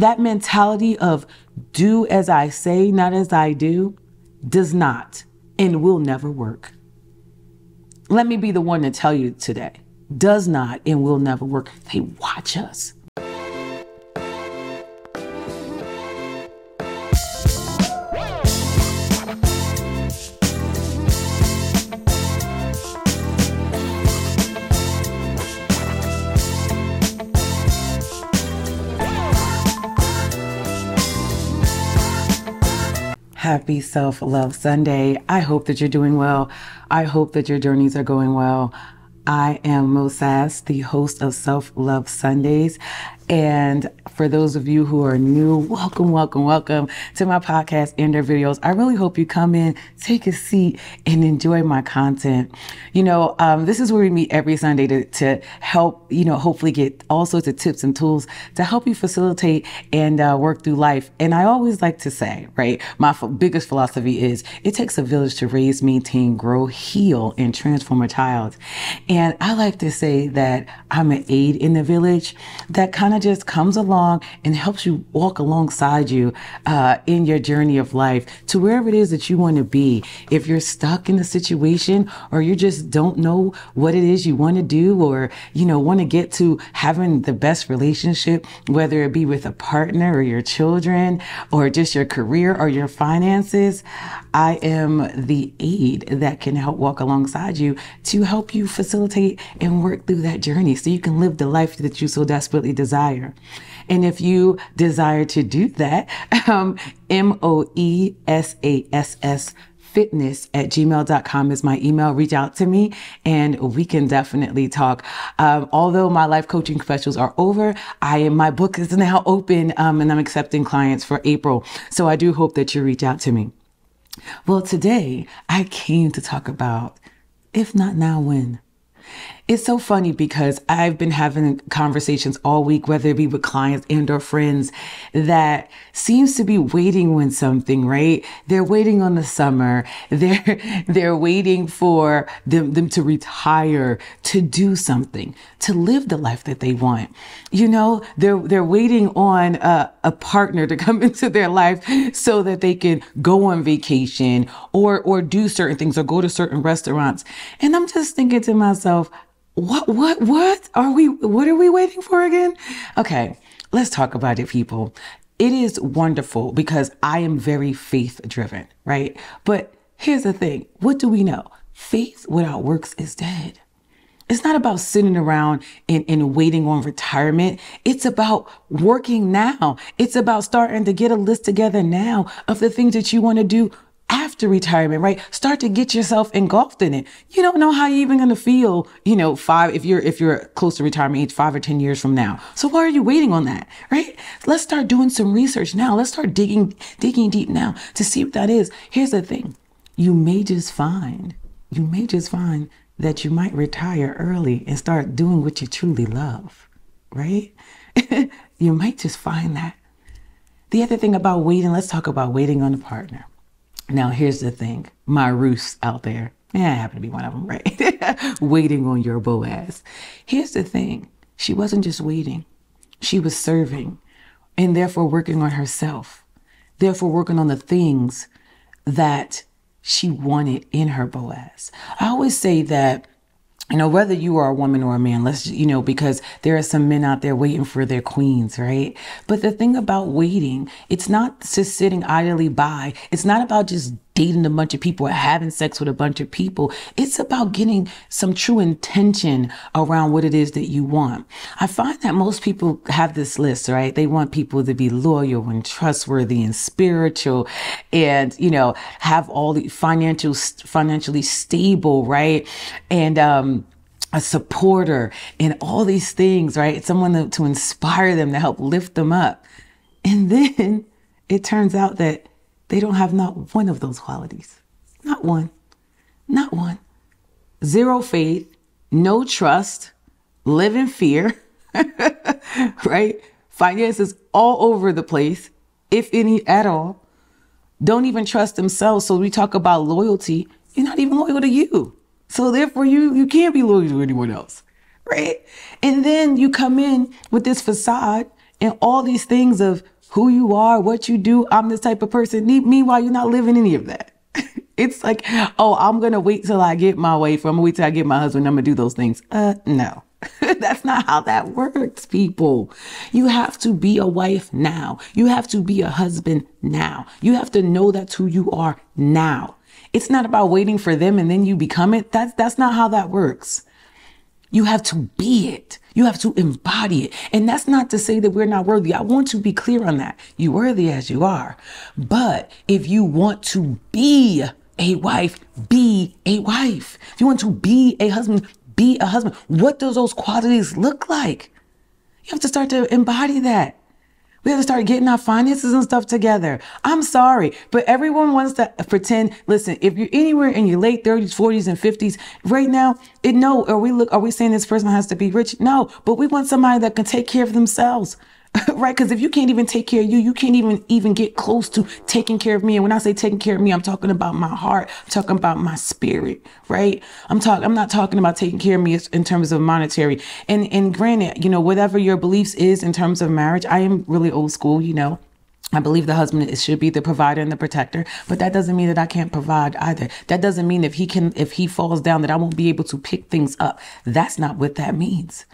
that mentality of do as I say, not as I do, does not and will never work. Let me be the one to tell you today does not and will never work. They watch us. Happy Self Love Sunday. I hope that you're doing well. I hope that your journeys are going well. I am Mo Sass, the host of Self Love Sundays. And for those of you who are new, welcome, welcome, welcome to my podcast and their videos. I really hope you come in, take a seat, and enjoy my content. You know, um, this is where we meet every Sunday to, to help, you know, hopefully get all sorts of tips and tools to help you facilitate and uh, work through life. And I always like to say, right, my f- biggest philosophy is it takes a village to raise, maintain, grow, heal, and transform a child. And I like to say that I'm an aid in the village that kind of just comes along and helps you walk alongside you uh, in your journey of life to wherever it is that you want to be. If you're stuck in a situation or you just don't know what it is you want to do or, you know, want to get to having the best relationship, whether it be with a partner or your children or just your career or your finances, I am the aid that can help walk alongside you to help you facilitate and work through that journey so you can live the life that you so desperately desire. And if you desire to do that, um, M O E S A S S fitness at gmail.com is my email. Reach out to me and we can definitely talk. Um, although my life coaching specials are over, I am, my book is now open um, and I'm accepting clients for April. So I do hope that you reach out to me. Well, today I came to talk about if not now, when? It's so funny because I've been having conversations all week, whether it be with clients and or friends that seems to be waiting on something, right? They're waiting on the summer. They're, they're waiting for them, them to retire, to do something, to live the life that they want. You know, they're, they're waiting on a, a partner to come into their life so that they can go on vacation or, or do certain things or go to certain restaurants. And I'm just thinking to myself, what, what, what are we, what are we waiting for again? Okay. Let's talk about it, people. It is wonderful because I am very faith driven, right? But here's the thing. What do we know? Faith without works is dead. It's not about sitting around and, and waiting on retirement. It's about working now. It's about starting to get a list together now of the things that you want to do after retirement, right? Start to get yourself engulfed in it. You don't know how you're even going to feel, you know, five, if you're, if you're close to retirement age, five or 10 years from now. So why are you waiting on that, right? Let's start doing some research now. Let's start digging, digging deep now to see what that is. Here's the thing. You may just find, you may just find that you might retire early and start doing what you truly love, right? you might just find that. The other thing about waiting, let's talk about waiting on a partner. Now, here's the thing my Ruths out there, yeah, I happen to be one of them, right? waiting on your Boaz. Here's the thing she wasn't just waiting, she was serving and therefore working on herself, therefore working on the things that she wanted in her Boaz. I always say that you know, whether you are a woman or a man, let's, you know, because there are some men out there waiting for their queens, right? But the thing about waiting, it's not just sitting idly by. It's not about just dating a bunch of people or having sex with a bunch of people. It's about getting some true intention around what it is that you want. I find that most people have this list, right? They want people to be loyal and trustworthy and spiritual and, you know, have all the financial, financially stable, right? And, um, a supporter and all these things, right? Someone to, to inspire them, to help lift them up. And then it turns out that they don't have not one of those qualities. Not one. Not one. Zero faith, no trust, live in fear, right? Finances all over the place, if any at all. Don't even trust themselves. So we talk about loyalty. You're not even loyal to you. So therefore you you can't be loyal to anyone else. Right? And then you come in with this facade and all these things of who you are, what you do. I'm this type of person. Meanwhile, you're not living any of that. it's like, oh, I'm going to wait till I get my going to wait till I get my husband. I'm going to do those things. Uh, no. That's not how that works, people. You have to be a wife now. You have to be a husband now. You have to know that's who you are now. It's not about waiting for them and then you become it. That's that's not how that works. You have to be it. You have to embody it. And that's not to say that we're not worthy. I want to be clear on that. You're worthy as you are. But if you want to be a wife, be a wife. If you want to be a husband, be a husband. What does those qualities look like? You have to start to embody that. We have to start getting our finances and stuff together. I'm sorry, but everyone wants to pretend. Listen, if you're anywhere in your late 30s, 40s, and 50s, right now, it no, are we look, are we saying this person has to be rich? No, but we want somebody that can take care of themselves. right? Because if you can't even take care of you, you can't even even get close to taking care of me. And when I say taking care of me, I'm talking about my heart. I'm talking about my spirit, right? I'm talking. I'm not talking about taking care of me in terms of monetary. And and granted, you know, whatever your beliefs is in terms of marriage, I am really old school. You know, I believe the husband should be the provider and the protector, but that doesn't mean that I can't provide either. That doesn't mean if he can, if he falls down, that I won't be able to pick things up. That's not what that means.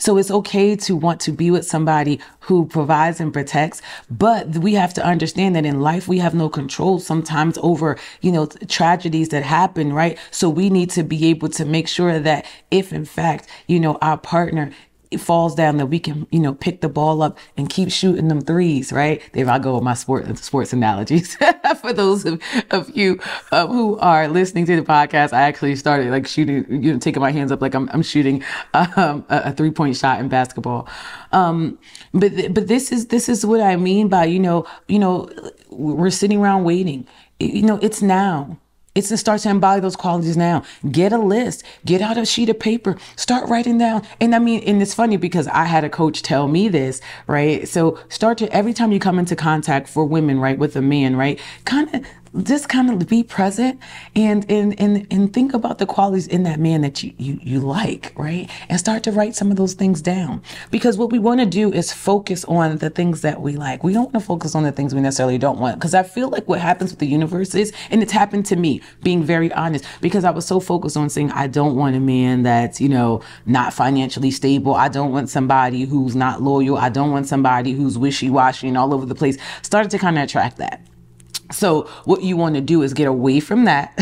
So it's okay to want to be with somebody who provides and protects, but we have to understand that in life we have no control sometimes over, you know, tragedies that happen, right? So we need to be able to make sure that if in fact, you know, our partner falls down that we can, you know, pick the ball up and keep shooting them threes, right? There I go with my sport sports analogies. For those of, of you uh, who are listening to the podcast, I actually started like shooting, you know, taking my hands up like I'm, I'm shooting um, a, a three point shot in basketball. Um, but but this is this is what I mean by you know you know we're sitting around waiting. You know, it's now it's to start to embody those qualities now. Get a list, get out a sheet of paper, start writing down. And I mean, and it's funny because I had a coach tell me this, right? So start to every time you come into contact for women, right, with a man, right, kind of just kind of be present and and and and think about the qualities in that man that you you, you like right? And start to write some of those things down. Because what we want to do is focus on the things that we like. We don't want to focus on the things we necessarily don't want. Because i feel like what happens with the universe is and it's happened to me being very honest because i was so focused on saying i don't want a man that's you know not financially stable. I don't want somebody who's not loyal. I don't want somebody who's wishy-washy and all over the place. Started to kind of attract that so what you want to do is get away from that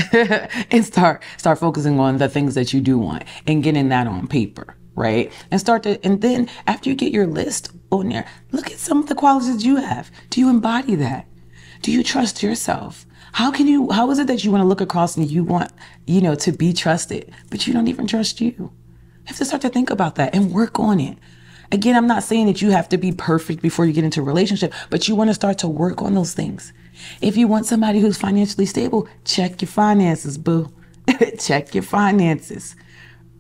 and start start focusing on the things that you do want and getting that on paper, right? And start to and then after you get your list on there, look at some of the qualities you have. Do you embody that? Do you trust yourself? How can you how is it that you want to look across and you want, you know, to be trusted, but you don't even trust you? You have to start to think about that and work on it. Again, I'm not saying that you have to be perfect before you get into a relationship, but you want to start to work on those things. If you want somebody who's financially stable, check your finances, boo. check your finances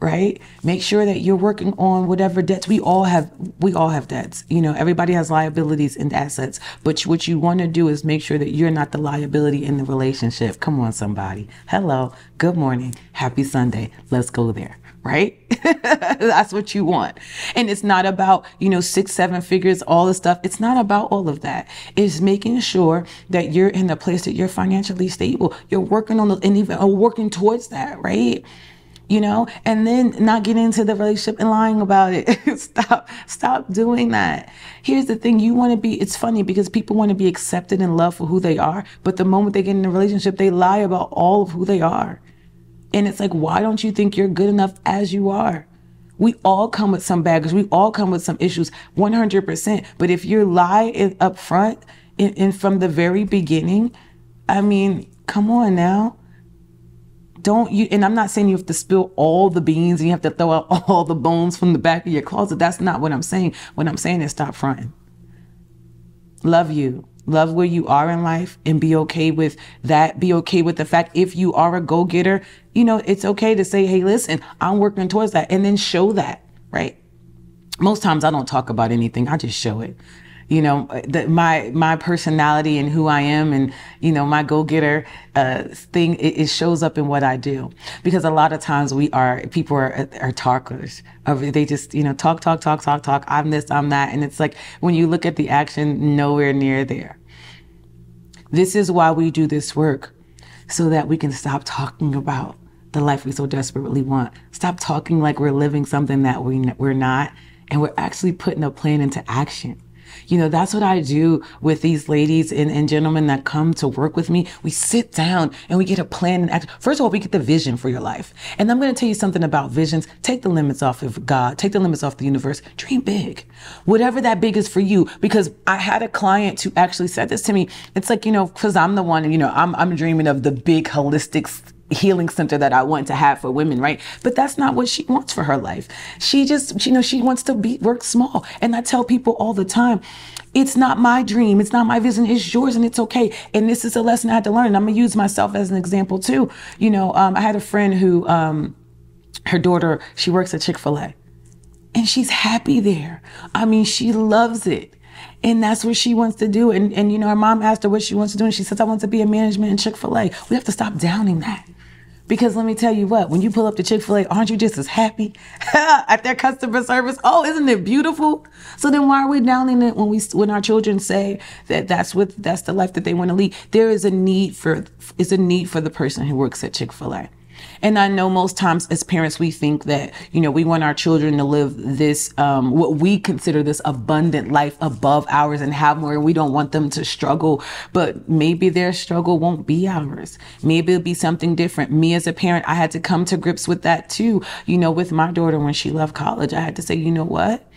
right? Make sure that you're working on whatever debts we all have we all have debts you know everybody has liabilities and assets but what you want to do is make sure that you're not the liability in the relationship. Come on somebody. Hello. Good morning. Happy sunday. Let's go there right that's what you want and it's not about you know six seven figures all the stuff it's not about all of that it's making sure that you're in the place that you're financially stable you're working on the and even uh, working towards that right you know, and then not getting into the relationship and lying about it. stop, stop doing that. Here's the thing. You want to be, it's funny because people want to be accepted and loved for who they are. But the moment they get in a relationship, they lie about all of who they are. And it's like, why don't you think you're good enough as you are? We all come with some baggage. We all come with some issues, 100%. But if you lie is up front and, and from the very beginning, I mean, come on now don't you and i'm not saying you have to spill all the beans and you have to throw out all the bones from the back of your closet that's not what i'm saying what i'm saying is stop fronting love you love where you are in life and be okay with that. Be okay with the fact if you are a go-getter you know it's okay to say hey listen i'm working towards that and then show that right? Most times i don't talk about anything. I just show it. You know uh, the, my my personality and who i am and you know my go-getter uh, thing it, it, shows up in what i do. Because a lot of times we are people are, uh, are talkers. Uh, they just you know talk talk talk talk talk. I'm this i'm that. And it's like when you look at the action nowhere near there this is why we do this work so that we can stop talking about the life we so desperately want. Stop talking like we're living something that we, we're not and we're actually putting a plan into action you know, that's what I do with these ladies and, and gentlemen that come to work with me. We sit down and we get a plan and act. First of all, we get the vision for your life. And I'm going to tell you something about visions. Take the limits off of God. Take the limits off the universe. Dream big. Whatever that big is for you. Because I had a client who actually said this to me. It's like, you know, cause I'm the one, you know, I'm, I'm dreaming of the big holistic healing center that I want to have for women, right? But that's not what she wants for her life. She just, you know, she wants to be work small. And I tell people all the time, it's not my dream. It's not my vision. It's yours and it's okay. And this is a lesson I had to learn. And I'm to use myself as an example too. You know, um, I had a friend who, um, her daughter, she works at Chick-fil-A and she's happy there. I mean, she loves it. And that's what she wants to do. And, and you know, her mom asked her what she wants to do. And she says, I want to be a management in Chick-fil-A. We have to stop downing that. Because let me tell you what, when you pull up to Chick fil A, aren't you just as happy at their customer service? Oh, isn't it beautiful? So then why are we downing it when we when our children say that that's what that's the life that they want to lead? There is a need for is a need for the person who works at Chick fil A. And I know most times as parents, we think that, you know, we want our children to live this, um, what we consider this abundant life above ours and have more. And we don't want them to struggle, but maybe their struggle won't be ours. Maybe it'll be something different. Me as a parent, I had to come to grips with that too. You know, with my daughter when she left college, I had to say, you know what?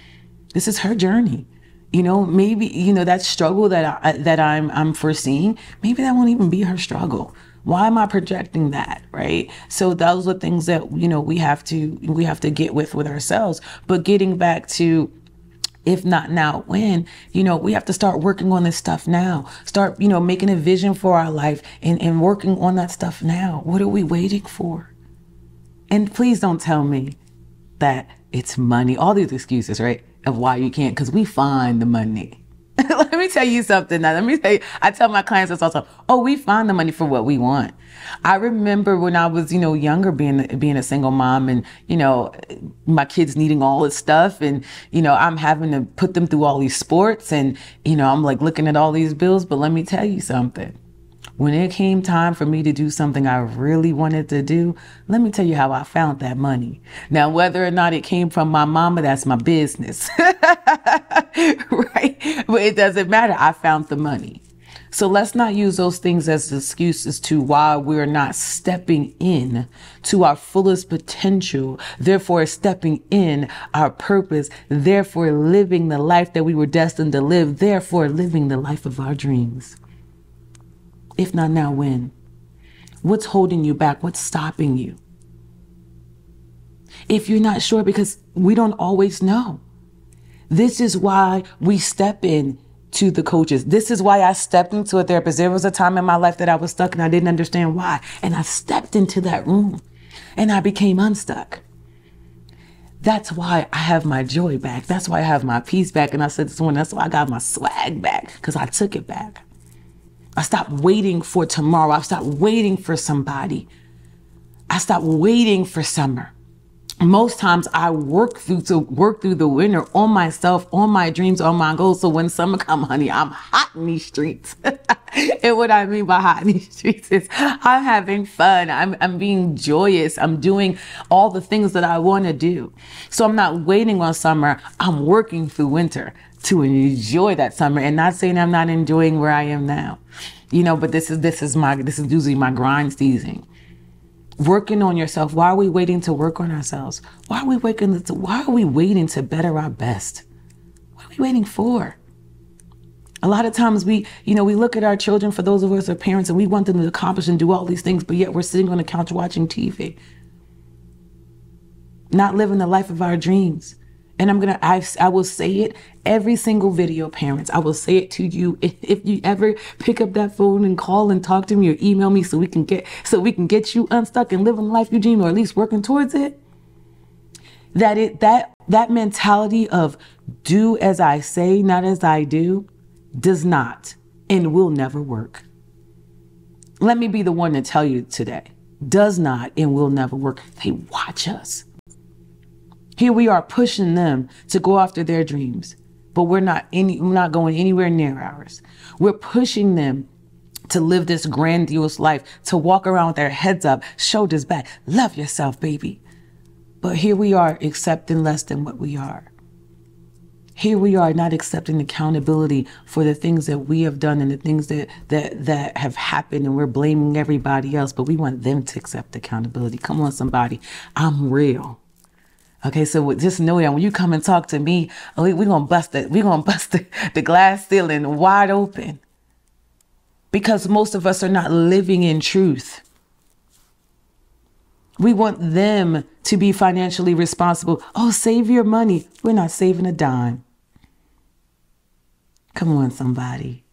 This is her journey you know maybe you know that struggle that I, that I'm I'm foreseeing maybe that won't even be her struggle why am i projecting that right? So those are things that you know we have to we have to get with with ourselves. But getting back to if not now when you know we have to start working on this stuff now. Start you know making a vision for our life and, and working on that stuff now. What are we waiting for? And please don't tell me that it's money. All these excuses right of why you can't because we find the money let me tell you something now. Let me say, I tell my clients this also. Oh, we find the money for what we want. I remember when I was, you know, younger, being being a single mom, and you know, my kids needing all this stuff, and you know, I'm having to put them through all these sports, and you know, I'm like looking at all these bills. But let me tell you something when it came time for me to do something I really wanted to do, let me tell you how I found that money. Now, whether or not it came from my mama, that's my business. right? But it doesn't matter. I found the money. So let's not use those things as excuses to why we're not stepping in to our fullest potential, therefore stepping in our purpose, therefore living the life that we were destined to live, therefore living the life of our dreams. If not now, when? What's holding you back? What's stopping you? If you're not sure, because we don't always know. This is why we step in to the coaches. This is why I stepped into a therapist. There was a time in my life that I was stuck and I didn't understand why. And I stepped into that room and I became unstuck. That's why I have my joy back. That's why I have my peace back. And I said this morning, that's why I got my swag back because I took it back. I stopped waiting for tomorrow. I stopped waiting for somebody. I stopped waiting for summer. Most times I work through to work through the winter on myself, on my dreams, on my goals. So when summer come, honey, I'm hot in these streets. and what I mean by hot in these streets is I'm having fun. I'm, I'm being joyous. I'm doing all the things that I want to do. So I'm not waiting on summer. I'm working through winter to enjoy that summer and not saying I'm not enjoying where I am now. You know, but this is this is my this is usually my grind season. Working on yourself. Why are we waiting to work on ourselves? Why are we waiting to, why are we waiting to better our best? What are we waiting for? A lot of times we, you know, we look at our children for those of us who are parents and we want them to accomplish and do all these things, but yet we're sitting on the couch watching TV. Not living the life of our dreams. And I'm gonna, I, I will say it every single video, parents. I will say it to you. If, if you ever pick up that phone and call and talk to me or email me so we can get, so we can get you unstuck and living life Eugene, or at least working towards it. that it that that mentality of do as I say, not as I do, does not and will never work. Let me be the one to tell you today. Does not and will never work. They watch us. Here we are pushing them to go after their dreams, but we're not any we're not going anywhere near ours. We're pushing them to live this grandiose life, to walk around with their heads up, shoulders back. Love yourself, baby. But here we are accepting less than what we are. Here we are not accepting accountability for the things that we have done and the things that that that have happened and we're blaming everybody else, but we want them to accept accountability. Come on somebody. I'm real. Okay, so just know that when you come and talk to me, we're we gonna bust it. We're gonna bust the, the glass ceiling wide open. Because most of us are not living in truth. We want them to be financially responsible. Oh, save your money. We're not saving a dime. Come on, somebody.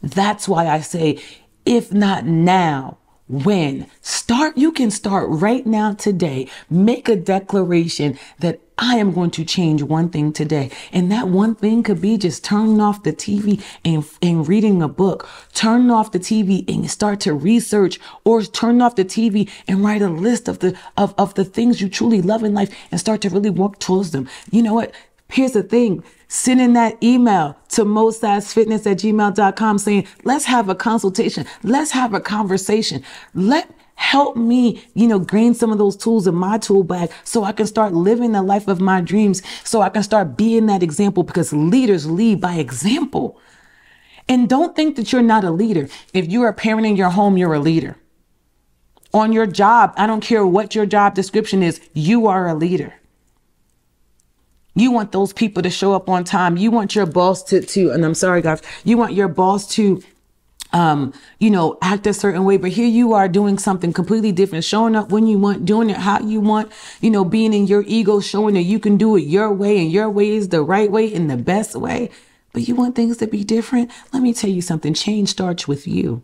That's why I say, if not now, when? Start, you can start right now today. Make a declaration that I am going to change one thing today. And that one thing could be just turning off the TV and, and reading a book, turning off the TV and start to research or turn off the TV and write a list of the, of, of the things you truly love in life and start to really work towards them. You know what? Here's the thing. Sending that email to moesassfitness at gmail.com saying, let's have a consultation. Let's have a conversation. Let help me, you know, gain some of those tools in my tool bag so I can start living the life of my dreams, so I can start being that example because leaders lead by example. And don't think that you're not a leader. If you're parenting your home, you're a leader. On your job, I don't care what your job description is, you are a leader. You want those people to show up on time. You want your boss to, to, and I'm sorry, guys, you want your boss to, um, you know, act a certain way, but here you are doing something completely different, showing up when you want, doing it how you want, you know, being in your ego, showing that you can do it your way and your way is the right way and the best way. But you want things to be different. Let me tell you something. Change starts with you.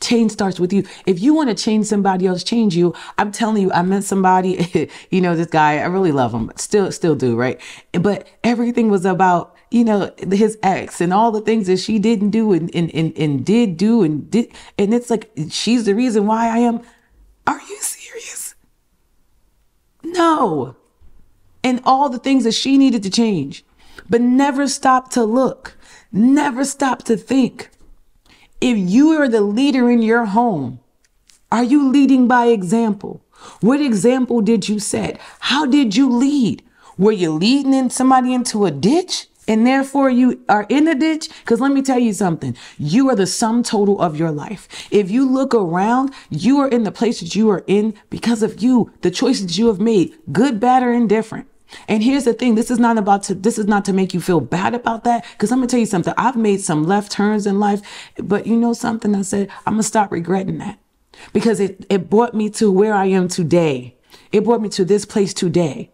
Change starts with you. If you want to change somebody else, change you. I'm telling you, I met somebody, you know, this guy, I really love him, still, still do, right? But everything was about, you know, his ex and all the things that she didn't do and, and, and, and did do and did. And it's like, she's the reason why I am. Are you serious? No. And all the things that she needed to change, but never stop to look, never stop to think if you are the leader in your home, are you leading by example? What example did you set? How did you lead? Were you leading in somebody into a ditch? And therefore you are in a ditch? Because let me tell you something. You are the sum total of your life. If you look around, you are in the place that you are in because of you, the choices you have made, good, bad, or indifferent. And here's the thing. This is not about to, this is not to make you feel bad about that. Cause I'm going to tell you something. I've made some left turns in life, but you know something? I said, I'm going to stop regretting that because it, it brought me to where I am today. It brought me to this place today.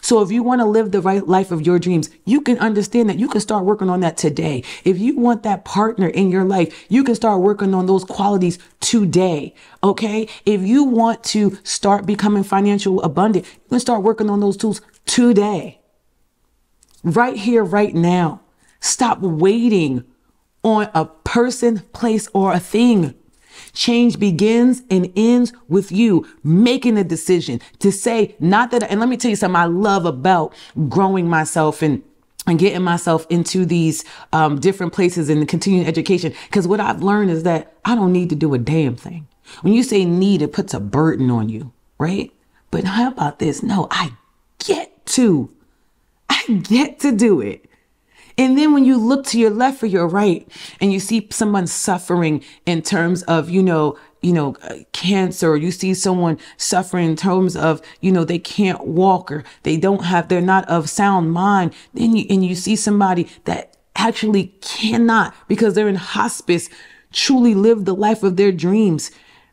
So if you want to live the right life of your dreams, you can understand that you can start working on that today. If you want that partner in your life, you can start working on those qualities today. Okay. If you want to start becoming financial abundant, you can start working on those tools today. Right here, right now. Stop waiting on a person, place, or a thing. Change begins and ends with you making a decision to say, not that, and let me tell you something I love about growing myself and and getting myself into these um, different places and continuing education. Because what I've learned is that I don't need to do a damn thing. When you say need, it puts a burden on you, right? But how about this? No, I get to. I get to do it. And then when you look to your left or your right and you see someone suffering in terms of, you know, you know, uh, cancer, you see someone suffering in terms of, you know, they can't walk or they don't have, they're not of sound mind. Then you, and you see somebody that actually cannot because they're in hospice truly live the life of their dreams,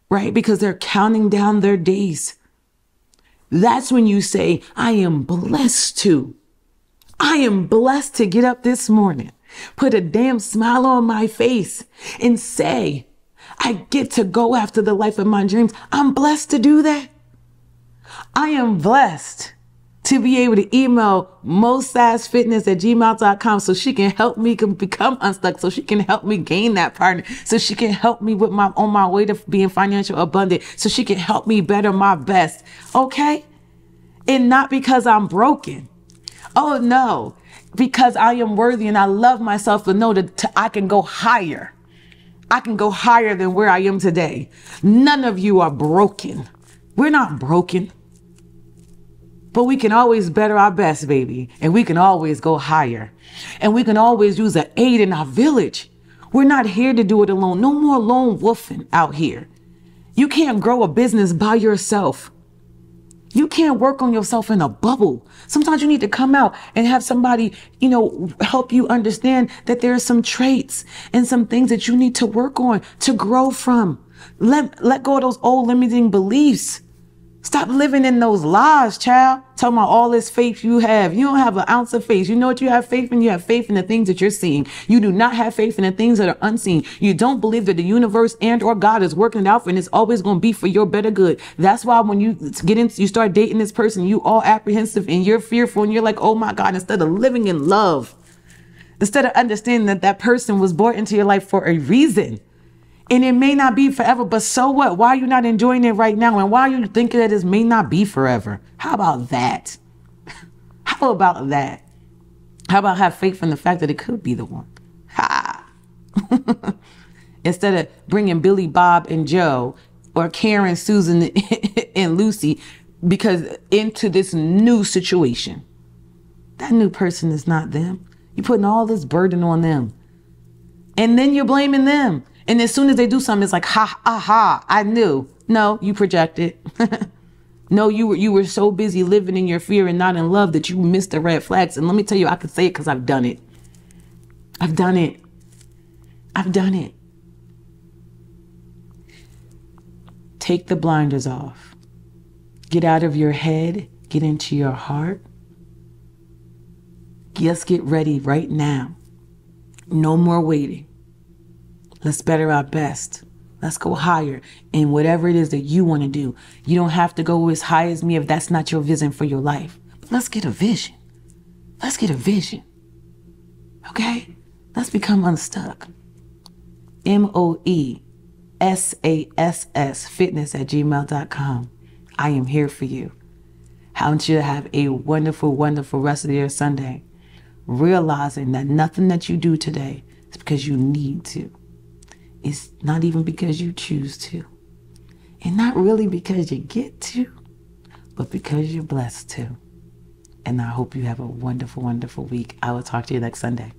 right? Because they're counting down their days. That's when you say, I am blessed to. I am blessed to get up this morning, put a damn smile on my face and say, I get to go after the life of my dreams. I'm blessed to do that. I am blessed to be able to email moesassfitness at gmail.com so she can help me become unstuck, so she can help me gain that partner, so she can help me with my on my way to being financial abundant, so she can help me better my best. Okay? And not because I'm broken. Oh no, because I am worthy and I love myself to know that I can go higher. I can go higher than where I am today. None of you are broken. We're not broken. But we can always better our best, baby. And we can always go higher. And we can always use an aid in our village. We're not here to do it alone. No more lone wolfing out here. You can't grow a business by yourself. You can't work on yourself in a bubble. Sometimes you need to come out and have somebody, you know, help you understand that there are some traits and some things that you need to work on to grow from. Let, let go of those old limiting beliefs. Stop living in those lies, child. Talking about all this faith you have. You don't have an ounce of faith. You know what you have faith in? You have faith in the things that you're seeing. You do not have faith in the things that are unseen. You don't believe that the universe and or God is working it out for and it's always going to be for your better good. That's why when you get into, you start dating this person, you all apprehensive and you're fearful and you're like, oh my God, instead of living in love, instead of understanding that that person was brought into your life for a reason and it may not be forever, but so what? Why are you not enjoying it right now? And why are you thinking that this may not be forever? How about that? How about that? How about have faith in the fact that it could be the one? Ha! Instead of bringing Billy, Bob, and Joe, or Karen, Susan, and Lucy, because into this new situation. That new person is not them. You're putting all this burden on them. And then you're blaming them. And as soon as they do something, it's like, ha, aha, I knew. No, you projected. no, you were you were so busy living in your fear and not in love that you missed the red flags. And let me tell you, I can say it because I've done it. I've done it. I've done it. Take the blinders off. Get out of your head. Get into your heart. Just get ready right now. No more waiting. Let's better our best. Let's go higher in whatever it is that you want to do. You don't have to go as high as me if that's not your vision for your life. But let's get a vision. Let's get a vision. Okay? Let's become unstuck. M O E S A S S fitness at gmail.com. I am here for you. I want you to have a wonderful, wonderful rest of your Sunday. Realizing that nothing that you do today is because you need to. It's not even because you choose to. And not really because you get to, but because you're blessed to. And I hope you have a wonderful, wonderful week. I will talk to you next Sunday.